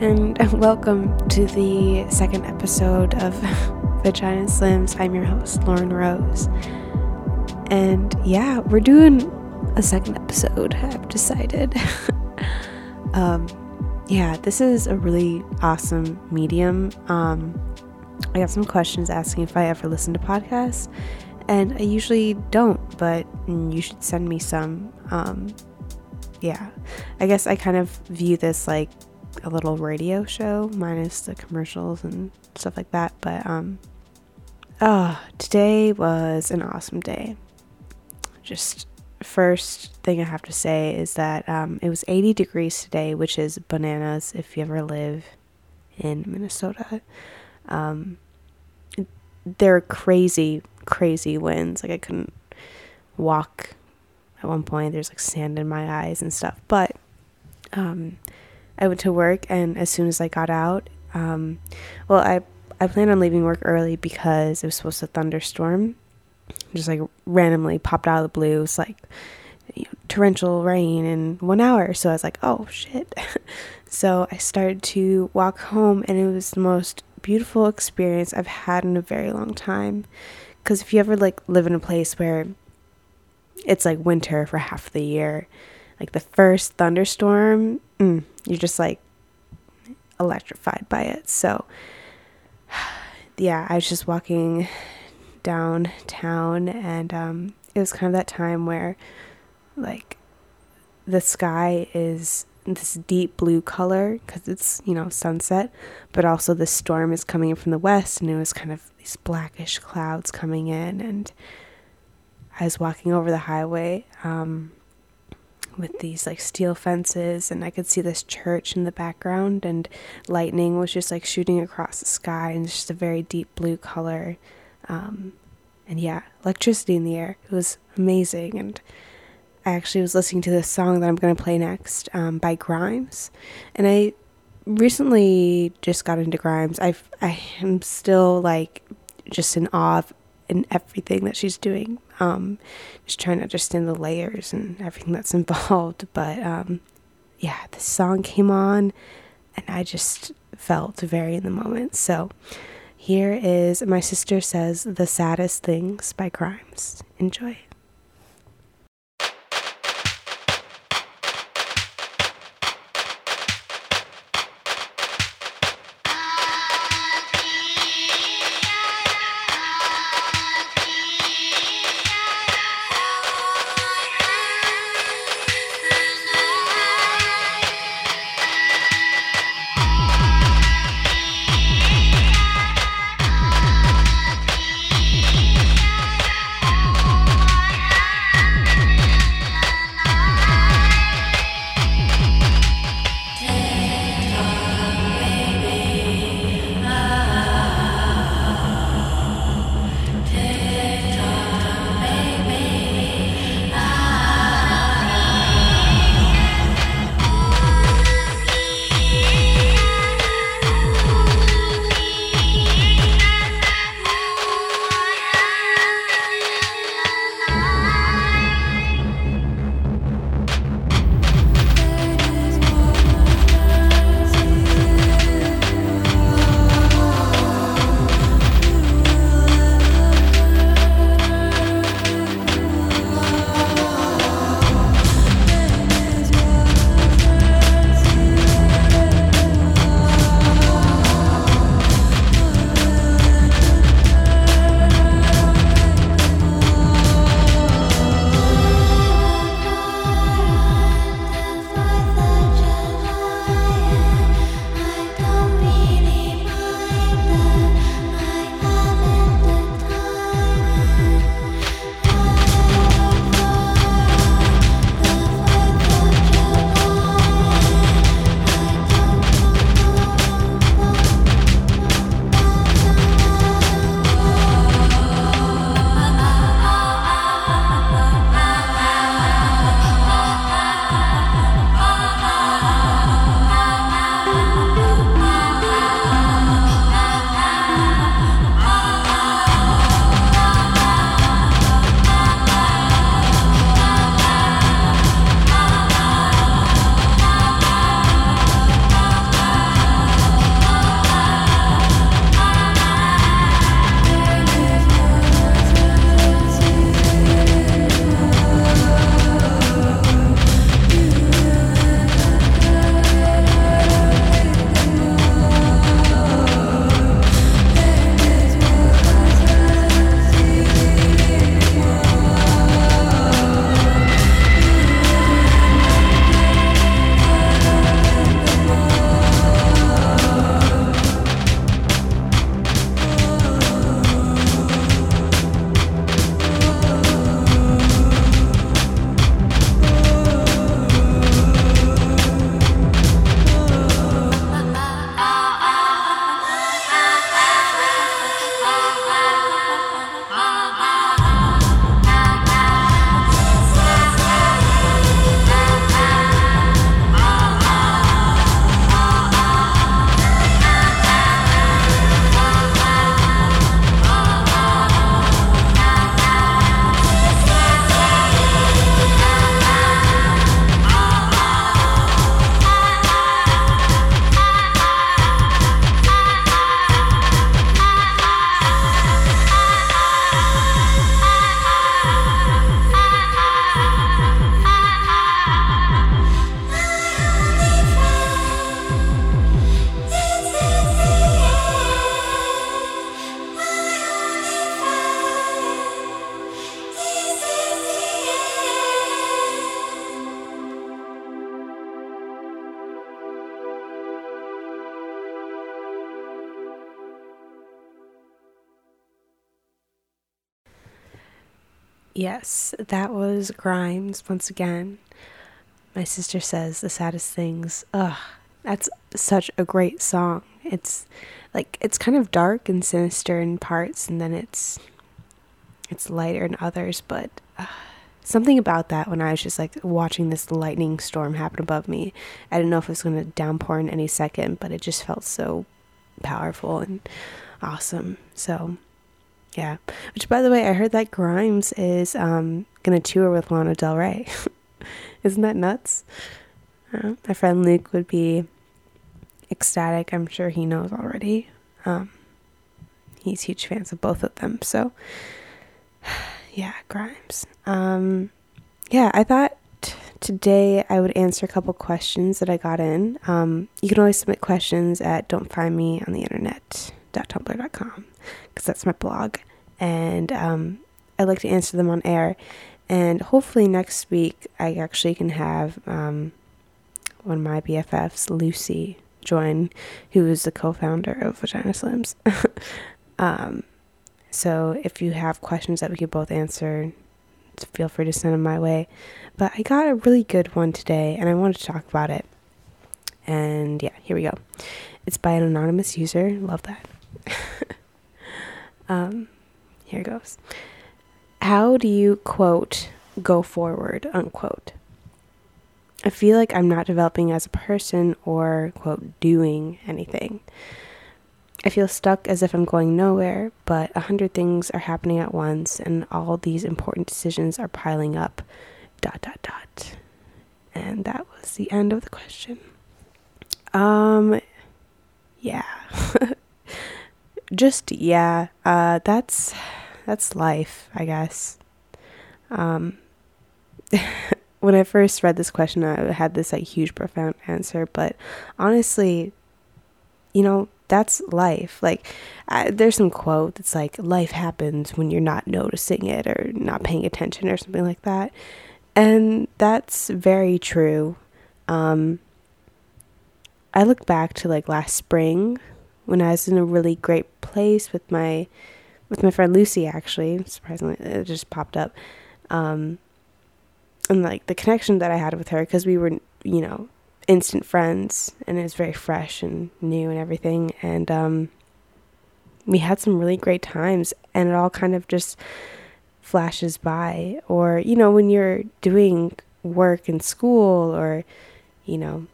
and welcome to the second episode of Vagina Slims. I'm your host, Lauren Rose. And yeah, we're doing a second episode, I've decided. um, yeah, this is a really awesome medium. Um, I got some questions asking if I ever listen to podcasts, and I usually don't, but you should send me some. Um, yeah, I guess I kind of view this like a little radio show minus the commercials and stuff like that. But um, oh, today was an awesome day. Just first thing I have to say is that um, it was 80 degrees today, which is bananas if you ever live in Minnesota. Um, there are crazy, crazy winds. Like I couldn't walk at one point. There's like sand in my eyes and stuff. But um, I went to work, and as soon as I got out, um, well, I I planned on leaving work early because it was supposed to thunderstorm. Just like randomly popped out of the blue. It was like you know, torrential rain in one hour. So I was like, oh shit. so I started to walk home, and it was the most beautiful experience I've had in a very long time. Because if you ever like live in a place where it's like winter for half the year, like the first thunderstorm, mm, you're just like electrified by it. So, yeah, I was just walking downtown, and um, it was kind of that time where, like, the sky is this deep blue color because it's you know sunset but also the storm is coming in from the west and it was kind of these blackish clouds coming in and i was walking over the highway um, with these like steel fences and I could see this church in the background and lightning was just like shooting across the sky and it's just a very deep blue color. Um, and yeah, electricity in the air. It was amazing. And I actually was listening to this song that I'm going to play next um, by Grimes. And I recently just got into Grimes. I've, I am still like just in awe of in everything that she's doing. Um, just trying to understand the layers and everything that's involved. But um, yeah, the song came on, and I just felt very in the moment. So here is My Sister Says the Saddest Things by Grimes. Enjoy. Yes, that was Grimes once again. My sister says the saddest things. Ugh, that's such a great song. It's like it's kind of dark and sinister in parts, and then it's it's lighter in others. But uh, something about that when I was just like watching this lightning storm happen above me, I didn't know if it was going to downpour in any second, but it just felt so powerful and awesome. So yeah. Which, by the way, I heard that Grimes is um, going to tour with Lana Del Rey. Isn't that nuts? Uh, my friend Luke would be ecstatic. I'm sure he knows already. Um, he's huge fans of both of them. So, yeah, Grimes. Um, yeah, I thought t- today I would answer a couple questions that I got in. Um, you can always submit questions at don't find me on the because that's my blog. And um, I'd like to answer them on air. And hopefully next week I actually can have um, one of my BFFs, Lucy, join, who is the co-founder of Vagina Slims. um, so if you have questions that we could both answer, feel free to send them my way. But I got a really good one today, and I wanted to talk about it. And yeah, here we go. It's by an anonymous user. Love that. um, here goes. How do you quote go forward unquote? I feel like I'm not developing as a person or quote doing anything. I feel stuck as if I'm going nowhere, but a hundred things are happening at once and all these important decisions are piling up. Dot dot dot. And that was the end of the question. Um yeah. Just yeah. Uh that's that's life, I guess. Um when I first read this question, I had this like huge, profound answer. But honestly, you know, that's life. Like, I, there's some quote that's like, life happens when you're not noticing it or not paying attention or something like that. And that's very true. Um, I look back to like last spring when I was in a really great place with my with my friend Lucy actually surprisingly it just popped up um, and like the connection that I had with her because we were, you know, instant friends and it was very fresh and new and everything. And um, we had some really great times and it all kind of just flashes by. Or, you know, when you're doing work in school or, you know,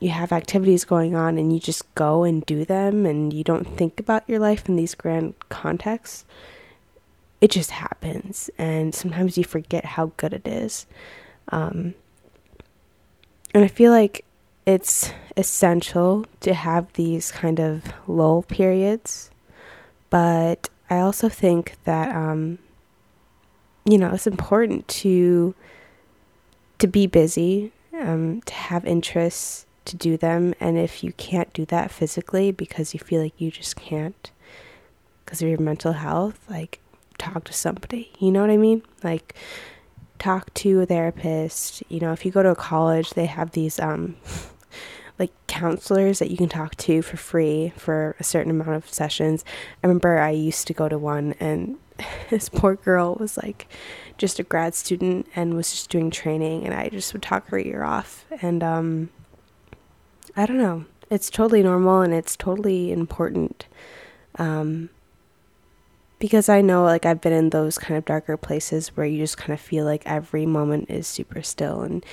you have activities going on and you just go and do them and you don't think about your life in these grand contexts. It just happens, and sometimes you forget how good it is. Um, and I feel like it's essential to have these kind of lull periods, but I also think that um, you know it's important to to be busy, um, to have interests, to do them, and if you can't do that physically because you feel like you just can't because of your mental health, like talk to somebody. You know what I mean? Like talk to a therapist. You know, if you go to a college, they have these um like counselors that you can talk to for free for a certain amount of sessions. I remember I used to go to one and this poor girl was like just a grad student and was just doing training and I just would talk her ear off and um I don't know. It's totally normal and it's totally important. Um because I know like I've been in those kind of darker places where you just kind of feel like every moment is super still and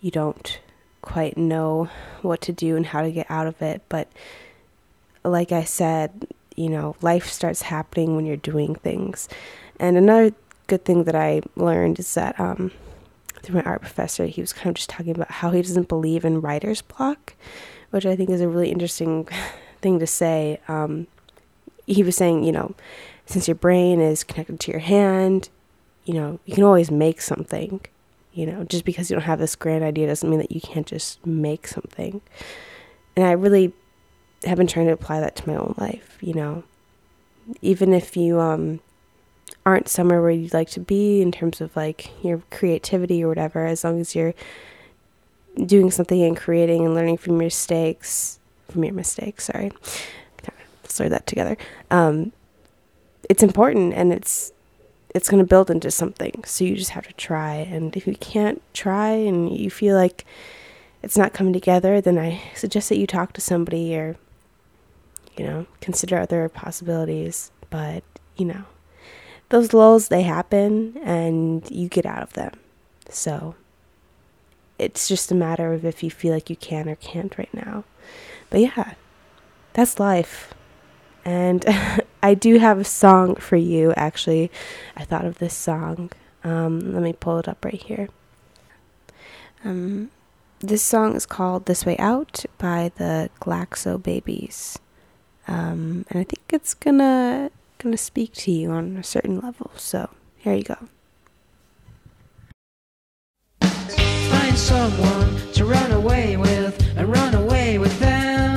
you don't quite know what to do and how to get out of it. But like I said, you know, life starts happening when you're doing things. And another good thing that I learned is that um, through my art professor, he was kind of just talking about how he doesn't believe in writer's block, which I think is a really interesting thing to say. Um, he was saying, you know, since your brain is connected to your hand, you know, you can always make something. You know, just because you don't have this grand idea doesn't mean that you can't just make something. And I really have been trying to apply that to my own life, you know. Even if you um aren't somewhere where you'd like to be in terms of like your creativity or whatever, as long as you're doing something and creating and learning from your mistakes, from your mistakes, sorry, kind of slur that together. Um, it's important and it's it's going to build into something. So you just have to try. And if you can't try and you feel like it's not coming together, then I suggest that you talk to somebody or, you know, consider other possibilities. But, you know, those lulls, they happen and you get out of them. So it's just a matter of if you feel like you can or can't right now. But yeah, that's life. And I do have a song for you, actually. I thought of this song. Um, let me pull it up right here. Um, this song is called This Way Out by the Glaxo Babies. Um, and I think it's gonna gonna speak to you on a certain level. So here you go. Find someone to run away with and run away with them.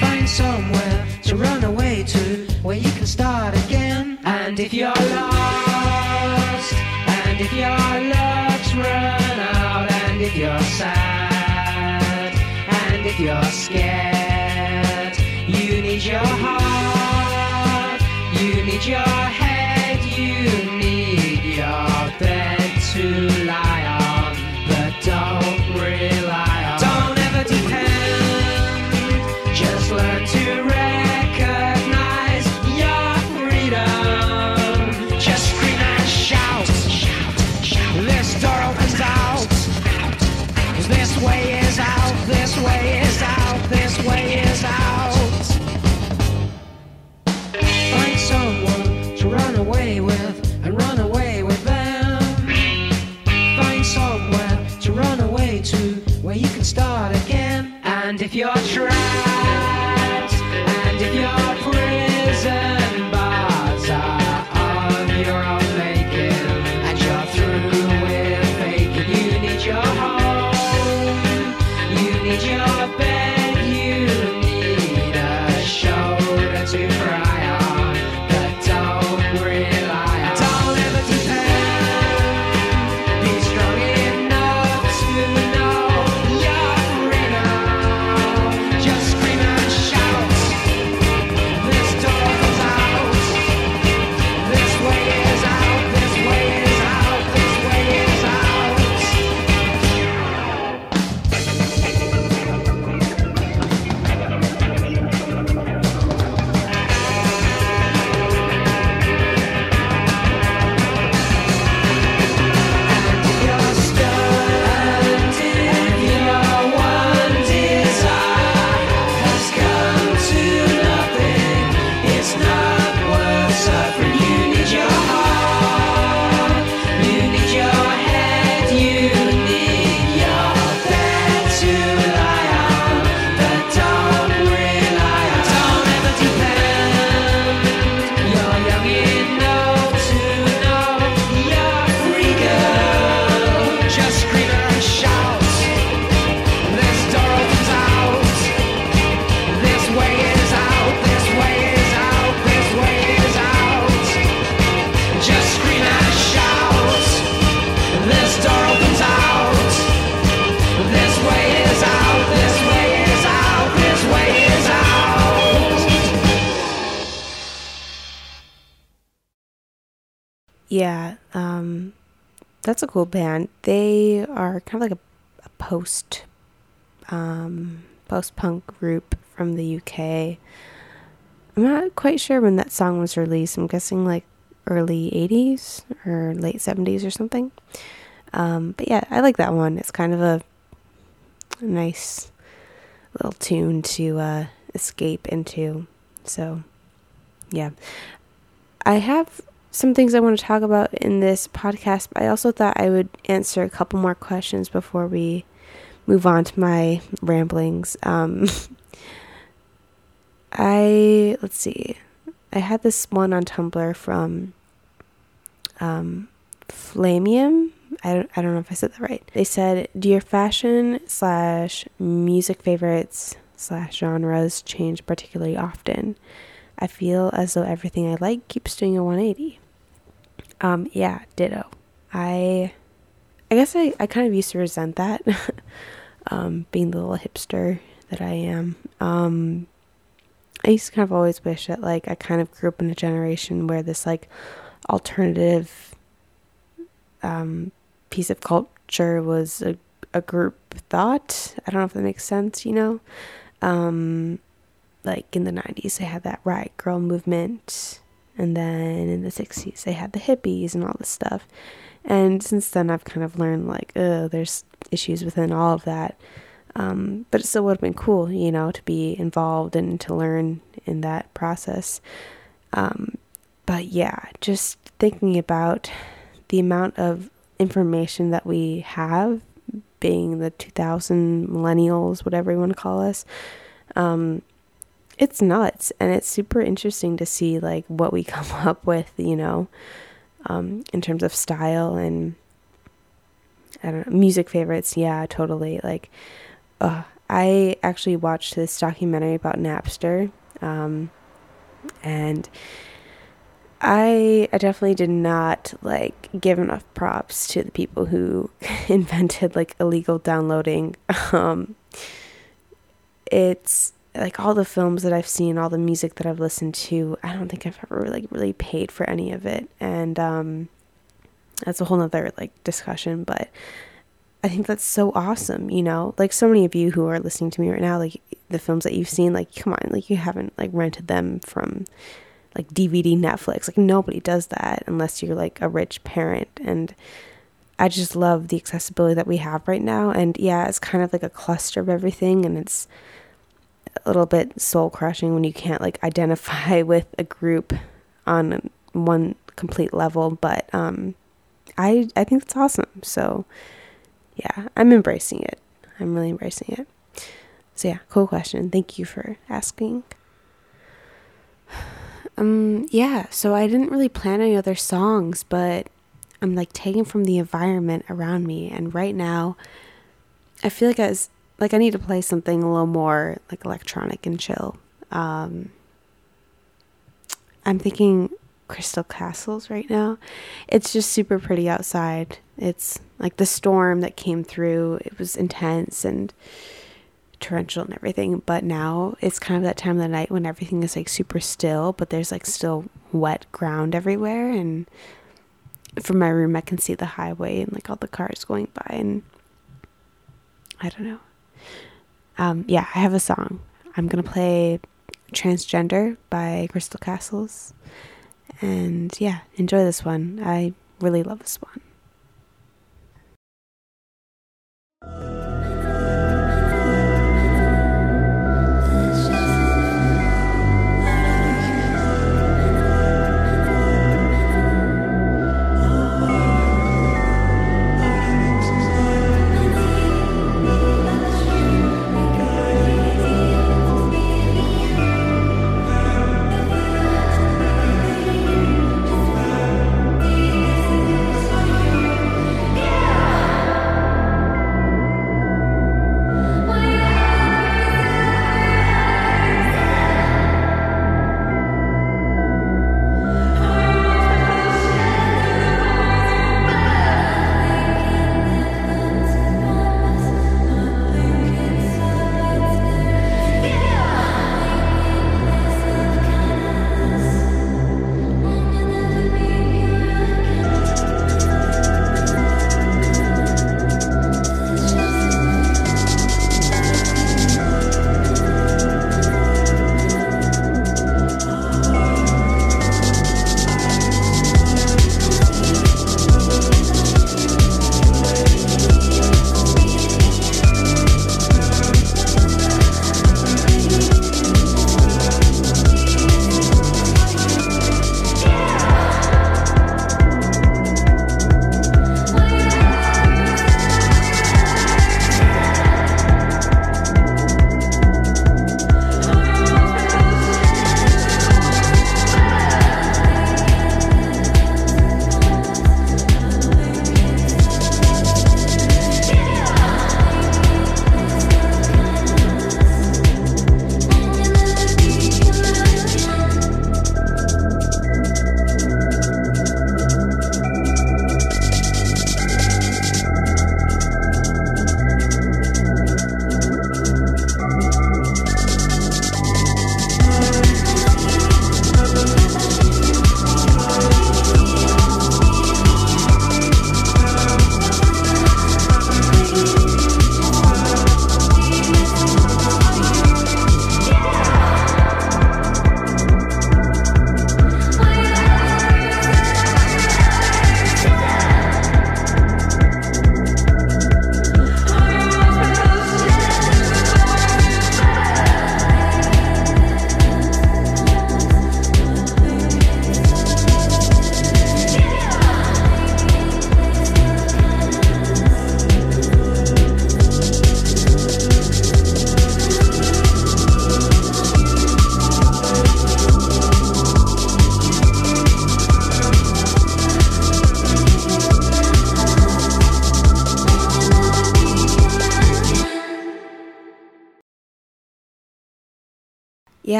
Find somewhere to run away to where you can start again. And if you're lost, and if your luck's run out, and if you're sad, and if you're scared, you need your heart, your head, that's a cool band. They are kind of like a, a post, um, post punk group from the UK. I'm not quite sure when that song was released. I'm guessing like early 80s or late 70s or something. Um, but yeah, I like that one. It's kind of a, nice little tune to uh, escape into. So, yeah. I have some things I want to talk about in this podcast, I also thought I would answer a couple more questions before we move on to my ramblings. Um, I, let's see, I had this one on Tumblr from um, Flamium. I don't, I don't know if I said that right. They said, Do your fashion slash music favorites slash genres change particularly often? I feel as though everything I like keeps doing a 180. Um, yeah, ditto. I I guess I, I kind of used to resent that. um, being the little hipster that I am. Um I used to kind of always wish that like I kind of grew up in a generation where this like alternative um, piece of culture was a, a group thought. I don't know if that makes sense, you know? Um, like in the 90s, they had that riot girl movement. And then in the 60s, they had the hippies and all this stuff. And since then, I've kind of learned like, oh, there's issues within all of that. Um, but it still would have been cool, you know, to be involved and to learn in that process. Um, but yeah, just thinking about the amount of information that we have, being the 2000 millennials, whatever you want to call us, um, it's nuts. And it's super interesting to see like what we come up with, you know, um, in terms of style and I don't know, music favorites. Yeah, totally. Like, uh, I actually watched this documentary about Napster, um, and I, I definitely did not like give enough props to the people who invented like illegal downloading. Um, it's like all the films that I've seen, all the music that I've listened to. I don't think I've ever like really paid for any of it, and um, that's a whole nother like discussion. But I think that's so awesome, you know? Like so many of you who are listening to me right now, like the films that you've seen, like come on, like you haven't like rented them from like DVD Netflix. Like nobody does that unless you're like a rich parent and I just love the accessibility that we have right now and yeah, it's kind of like a cluster of everything and it's a little bit soul crushing when you can't like identify with a group on one complete level, but um I I think it's awesome. So yeah, I'm embracing it. I'm really embracing it. So yeah, cool question. Thank you for asking. Um yeah, so I didn't really plan any other songs, but I'm like taking from the environment around me and right now I feel like I was, like I need to play something a little more like electronic and chill. Um I'm thinking Crystal Castles right now. It's just super pretty outside. It's like the storm that came through, it was intense and torrential and everything, but now it's kind of that time of the night when everything is like super still, but there's like still wet ground everywhere and from my room I can see the highway and like all the cars going by and I don't know. Um yeah, I have a song. I'm going to play Transgender by Crystal Castles. And yeah, enjoy this one. I really love this one.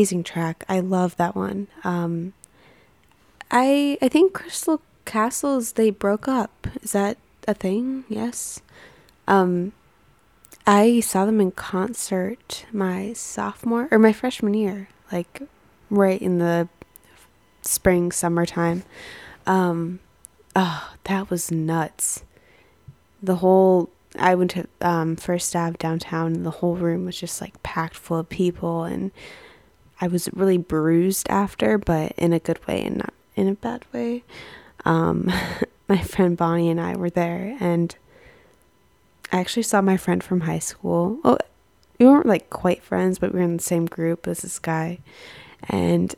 Amazing track. I love that one. Um, I I think Crystal Castles they broke up. Is that a thing? Yes. Um, I saw them in concert my sophomore or my freshman year, like right in the spring summertime. Um, oh, that was nuts. The whole I went to um, First Ave downtown, and the whole room was just like packed full of people, and I was really bruised after, but in a good way and not in a bad way. Um, my friend Bonnie and I were there, and I actually saw my friend from high school. Oh, we weren't like quite friends, but we were in the same group as this guy, and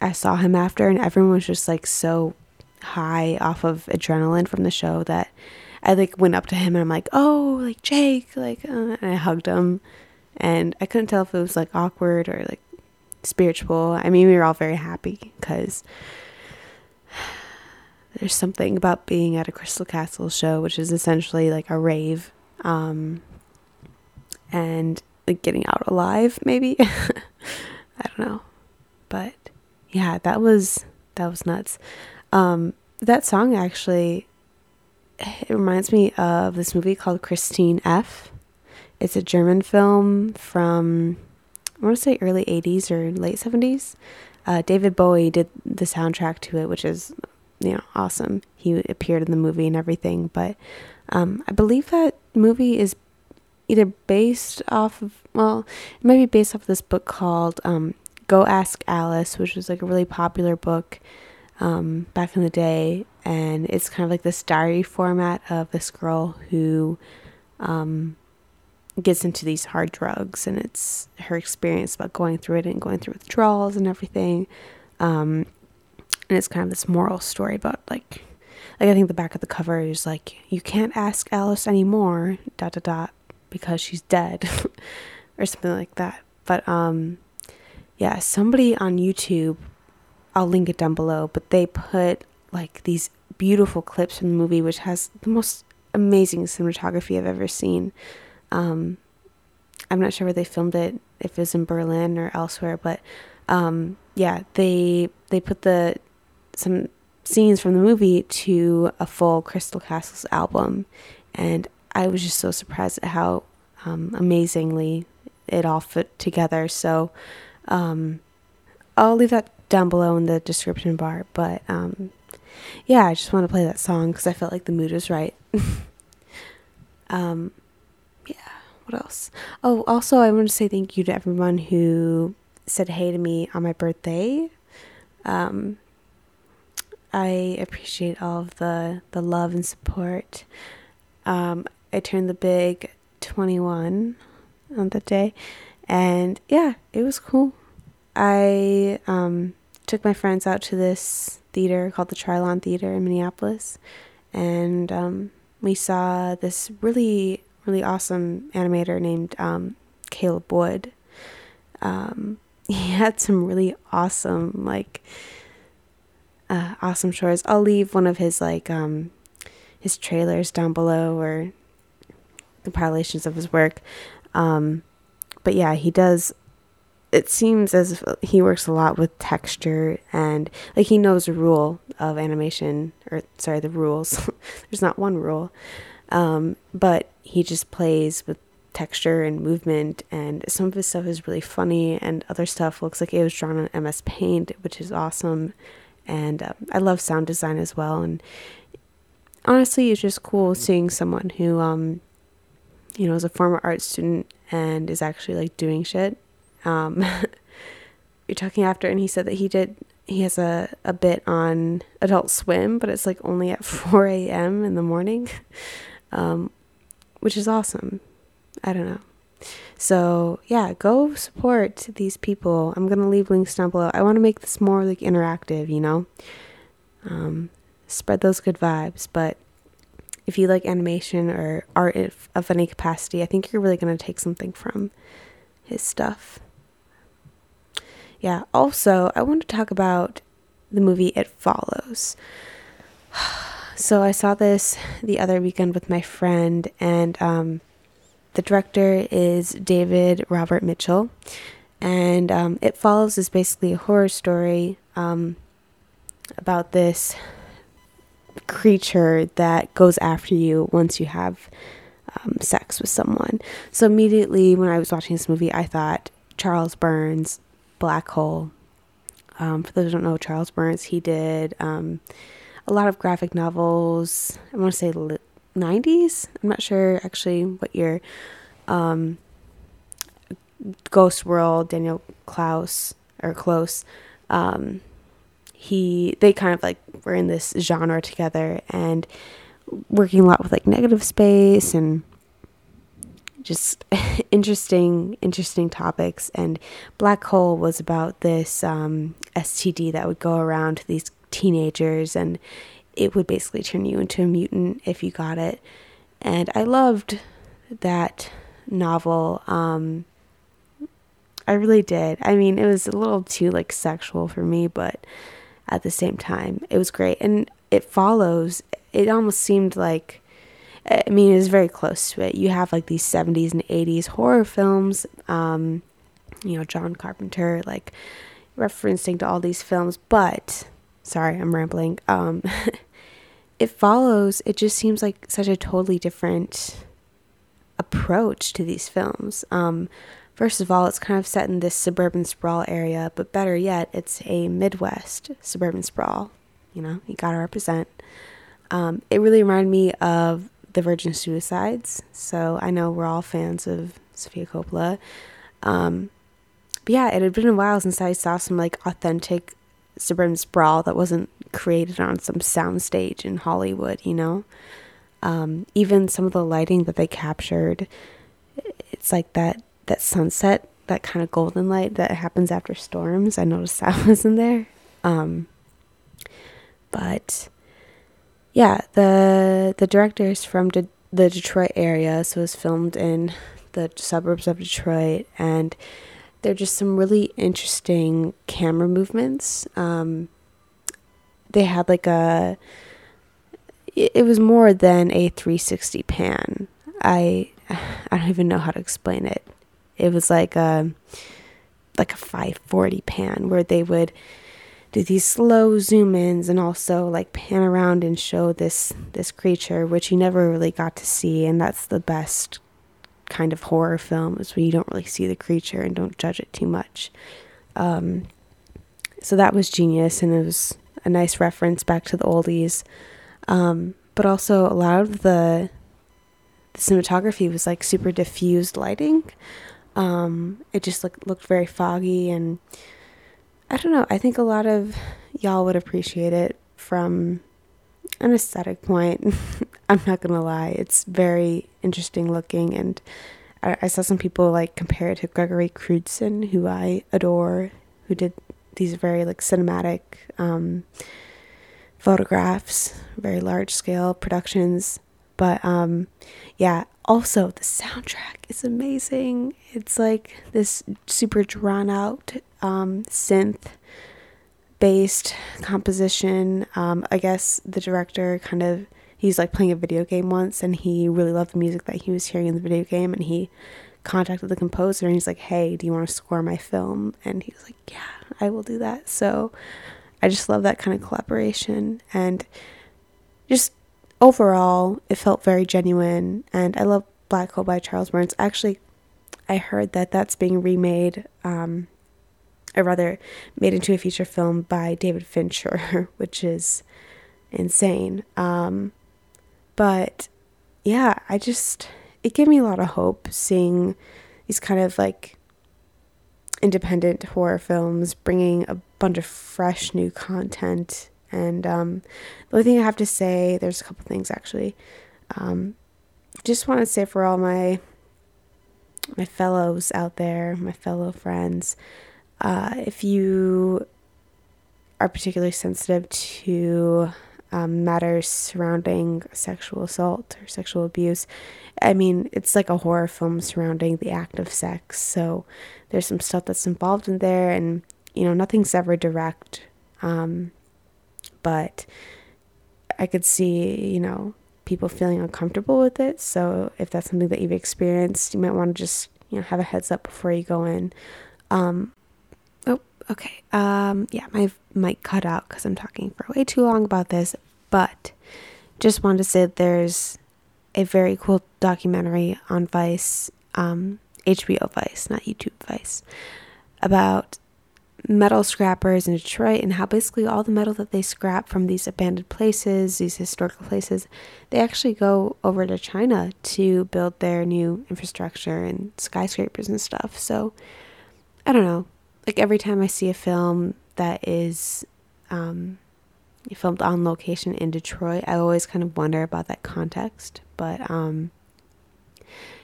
I saw him after, and everyone was just like so high off of adrenaline from the show that I like went up to him and I'm like, "Oh, like Jake," like, uh, and I hugged him, and I couldn't tell if it was like awkward or like spiritual. I mean, we were all very happy because there's something about being at a Crystal Castle show, which is essentially like a rave, um, and like getting out alive, maybe. I don't know, but yeah, that was that was nuts. Um, that song actually it reminds me of this movie called Christiane F. It's a German film from I want to say early 80s or late 70s. Uh, David Bowie did the soundtrack to it, which is you know awesome. He appeared in the movie and everything, but um, I believe that movie is either based off of well, it might be based off of this book called um, Go Ask Alice, which was like a really popular book um, back in the day, and it's kind of like this diary format of this girl who um, gets into these hard drugs, and it's her experience about going through it and going through withdrawals and everything. Um, and it's kind of this moral story about like, like I think the back of the cover is like, you can't ask Alice anymore, dot dot dot, because she's dead, or something like that. But um, yeah, somebody on YouTube I'll link it down below, but they put like these beautiful clips from the movie, which has the most amazing cinematography I've ever seen. Um, I'm not sure where they filmed it, if it was in Berlin or elsewhere, but um, yeah, they they put the some scenes from the movie to a full Crystal Castles album, and I was just so surprised at how um, amazingly it all fit together. So um, I'll leave that down below in the description bar. But um, yeah, I just want to play that song because I felt like the mood was right. um, what else? Oh, also, I want to say thank you to everyone who said hey to me on my birthday. Um, I appreciate all of the, the love and support. Um, I turned the big 21 on that day, and yeah, it was cool. I um, took my friends out to this theater called the Trylon Theater in Minneapolis, and um, we saw this really, really awesome animator named um, Caleb Wood. Um, he had some really awesome, like, uh, awesome shorts. I'll leave one of his like um, his trailers down below or compilations of his work. Um, but yeah, he does it seems as if he works a lot with texture and like he knows the rule of animation or sorry the rules there's not one rule um, but he just plays with texture and movement and some of his stuff is really funny and other stuff looks like it was drawn on ms paint which is awesome and uh, i love sound design as well and honestly it's just cool seeing someone who um, you know is a former art student and is actually like doing shit um, you're talking after, and he said that he did. He has a, a bit on Adult Swim, but it's like only at 4 a.m. in the morning, um, which is awesome. I don't know. So yeah, go support these people. I'm gonna leave links down below. I want to make this more like interactive, you know. Um, spread those good vibes. But if you like animation or art of any capacity, I think you're really gonna take something from his stuff. Yeah, also, I want to talk about the movie It Follows. So I saw this the other weekend with my friend, and um, the director is David Robert Mitchell, and um, it follows is basically a horror story um, about this creature that goes after you once you have um, sex with someone. So immediately when I was watching this movie, I thought Charles Burns, Black Hole. Um, for those who don't know, Charles Burns, he did um, a lot of graphic novels. I want to say 90s. I'm not sure actually what year. Um, Ghost World, Daniel Klaus or Close. Um, he they kind of like were in this genre together and working a lot with like negative space and just interesting interesting topics and black hole was about this um, std that would go around to these teenagers and it would basically turn you into a mutant if you got it and i loved that novel um, i really did i mean it was a little too like sexual for me but at the same time. It was great. And it follows, it almost seemed like, I mean, it was very close to it. You have like these 70s and 80s horror films, um, you know, John Carpenter, like referencing to all these films, but sorry, I'm rambling. Um, it follows, it just seems like such a totally different approach to these films. Um, First of all, it's kind of set in this suburban sprawl area, but better yet, it's a Midwest suburban sprawl. You know, you gotta represent. Um, it really reminded me of the Virgin Suicides, so I know we're all fans of Sofia Coppola. Um, but yeah, it had been a while since I saw some like authentic suburban sprawl that wasn't created on some soundstage in Hollywood, you know? Um, even some of the lighting that they captured, it's like that that sunset, that kind of golden light that happens after storms. I noticed that was in there. Um, but yeah, the the director is from De- the Detroit area, so it was filmed in the suburbs of Detroit, and there are just some really interesting camera movements. Um, they had like a it was more than a 360 pan. I I don't even know how to explain it it was like a like a 540 pan where they would do these slow zoom ins and also like pan around and show this this creature which you never really got to see and that's the best kind of horror film is where you don't really see the creature and don't judge it too much um, so that was genius and it was a nice reference back to the oldies um, but also a lot of the the cinematography was like super diffused lighting um, it just looked looked very foggy, and I don't know. I think a lot of y'all would appreciate it from an aesthetic point. I'm not gonna lie; it's very interesting looking, and I, I saw some people like compare it to Gregory Crewdson, who I adore, who did these very like cinematic um, photographs, very large scale productions. But um, yeah, also the soundtrack is amazing. It's like this super drawn out um, synth based composition. Um, I guess the director kind of he's like playing a video game once and he really loved the music that he was hearing in the video game and he contacted the composer and he's like, "Hey, do you want to score my film?" And he was like, "Yeah, I will do that." So I just love that kind of collaboration and just overall, it felt very genuine, and I love Black Hole by Charles Burns. Actually, I heard that that's being remade, um, or rather, made into a feature film by David Fincher, which is insane. Um, but yeah, I just it gave me a lot of hope seeing these kind of like independent horror films bringing a bunch of fresh new content and um, the only thing I have to say, there's a couple things actually. Um, just want to say for all my my fellows out there, my fellow friends, uh, if you are particularly sensitive to um, matters surrounding sexual assault or sexual abuse, I mean, it's like a horror film surrounding the act of sex. So there's some stuff that's involved in there, and you know, nothing's ever direct. Um, but I could see, you know, people feeling uncomfortable with it. So if that's something that you've experienced, you might want to just you know have a heads up before you go in. Um, okay. Um, yeah, my mic cut out because I'm talking for way too long about this, but just wanted to say there's a very cool documentary on Vice, um, HBO Vice, not YouTube Vice, about metal scrappers in Detroit and how basically all the metal that they scrap from these abandoned places, these historical places, they actually go over to China to build their new infrastructure and skyscrapers and stuff. So I don't know. Like every time I see a film that is um, filmed on location in Detroit, I always kind of wonder about that context. But um,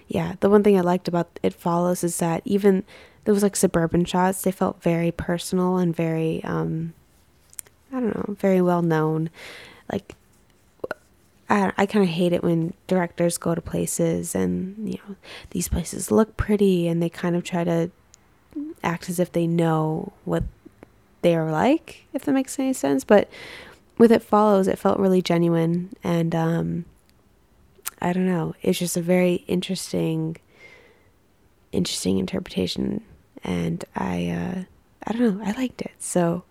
yeah, the one thing I liked about It Follows is that even those like suburban shots. They felt very personal and very um I don't know, very well known. Like I I kind of hate it when directors go to places and you know these places look pretty and they kind of try to act as if they know what they are like, if that makes any sense. But with it follows, it felt really genuine and um I don't know. It's just a very interesting interesting interpretation and I uh, I don't know, I liked it. So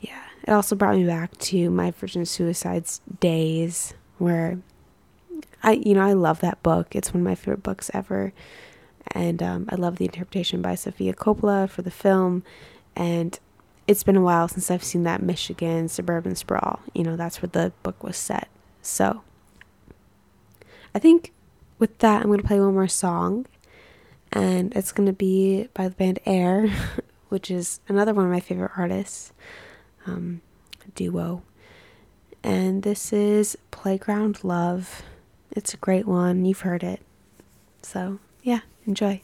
yeah, it also brought me back to my Virgin Suicides days where I you know I love that book. It's one of my favorite books ever, and um, I love the interpretation by Sofia Coppola for the film, and it's been a while since I've seen that Michigan suburban sprawl. You know that's where the book was set. So I think with that I'm gonna play one more song and it's going to be by the band Air, which is another one of my favorite artists, um, duo. And this is Playground Love. It's a great one. You've heard it. So, yeah, enjoy.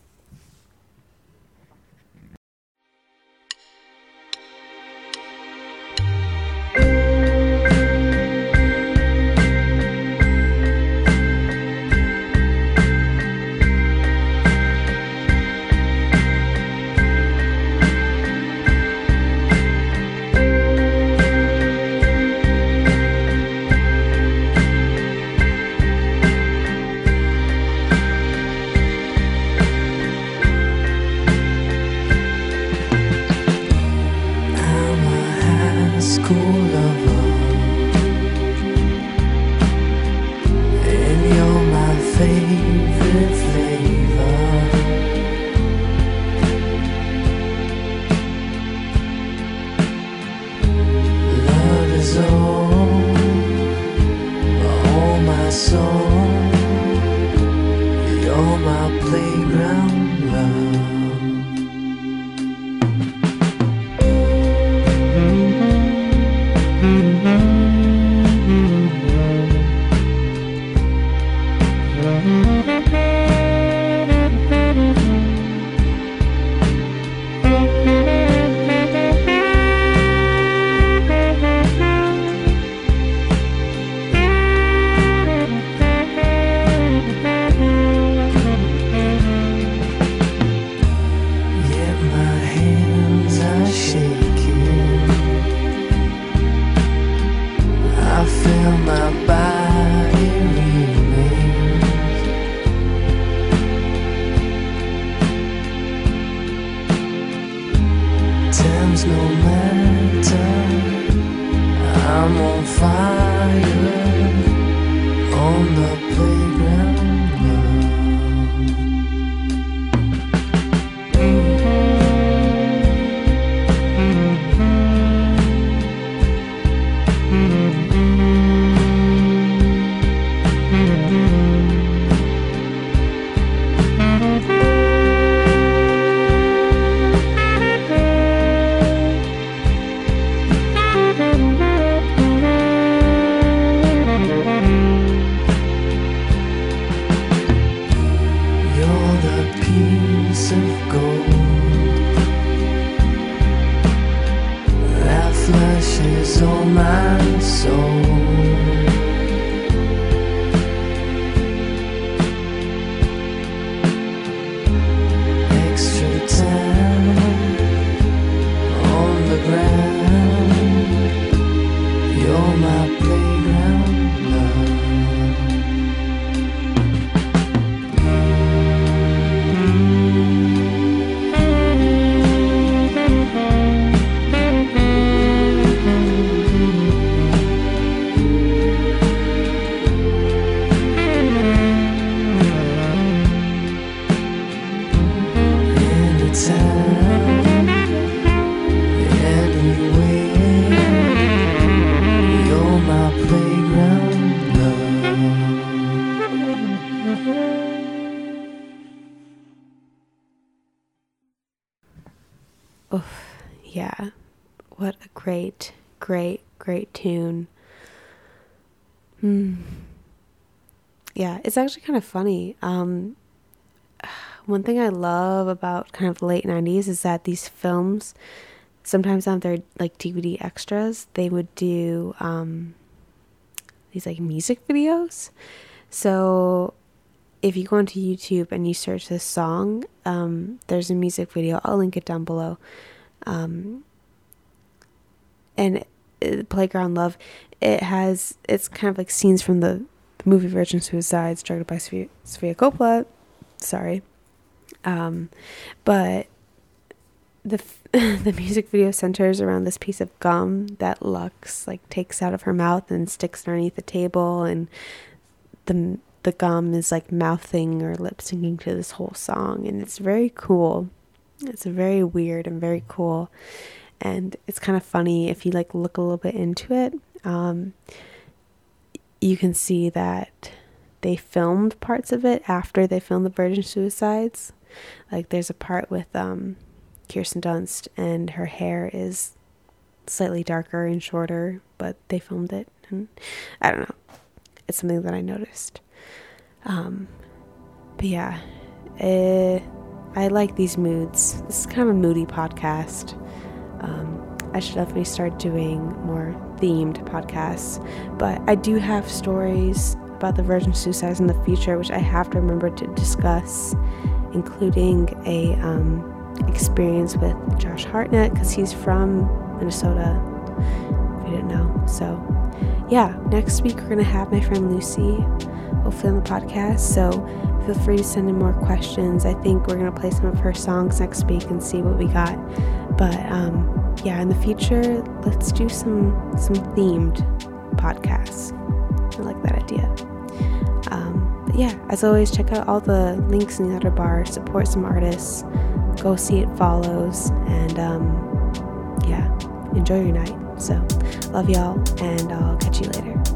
It's actually kind of funny. Um, one thing I love about kind of the late 90s is that these films, sometimes on their like DVD extras, they would do um, these like music videos. So if you go onto YouTube and you search this song, um, there's a music video. I'll link it down below. Um, and uh, Playground Love, it has it's kind of like scenes from the movie Virgin Suicides, directed by Sofia, Coppola. Sorry, um, but the the music video centers around this piece of gum that Lux like takes out of her mouth and sticks underneath the table, and the the gum is like mouthing or lip syncing to this whole song, and it's very cool. It's very weird and very cool, and it's kind of funny if you like look a little bit into it. Um, you can see that they filmed parts of it after they filmed the Virgin Suicides. Like there's a part with um, Kirsten Dunst and her hair is slightly darker and shorter, but they filmed it. And I don't know. It's something that I noticed. Um, but yeah, eh, I like these moods. This is kind of a moody podcast. Um, I should definitely start doing more themed podcasts. But I do have stories about the Virgin Suicides in the future, which I have to remember to discuss, including a um, experience with Josh Hartnett because he's from Minnesota. If you didn't know, so yeah. Next week we're gonna have my friend Lucy, hopefully on the podcast. So feel free to send in more questions. I think we're gonna play some of her songs next week and see what we got. But um, yeah, in the future, let's do some some themed podcasts. I like that idea. Um, but yeah, as always, check out all the links in the other bar. Support some artists. Go see it follows, and um, yeah, enjoy your night. So, love y'all, and I'll catch you later.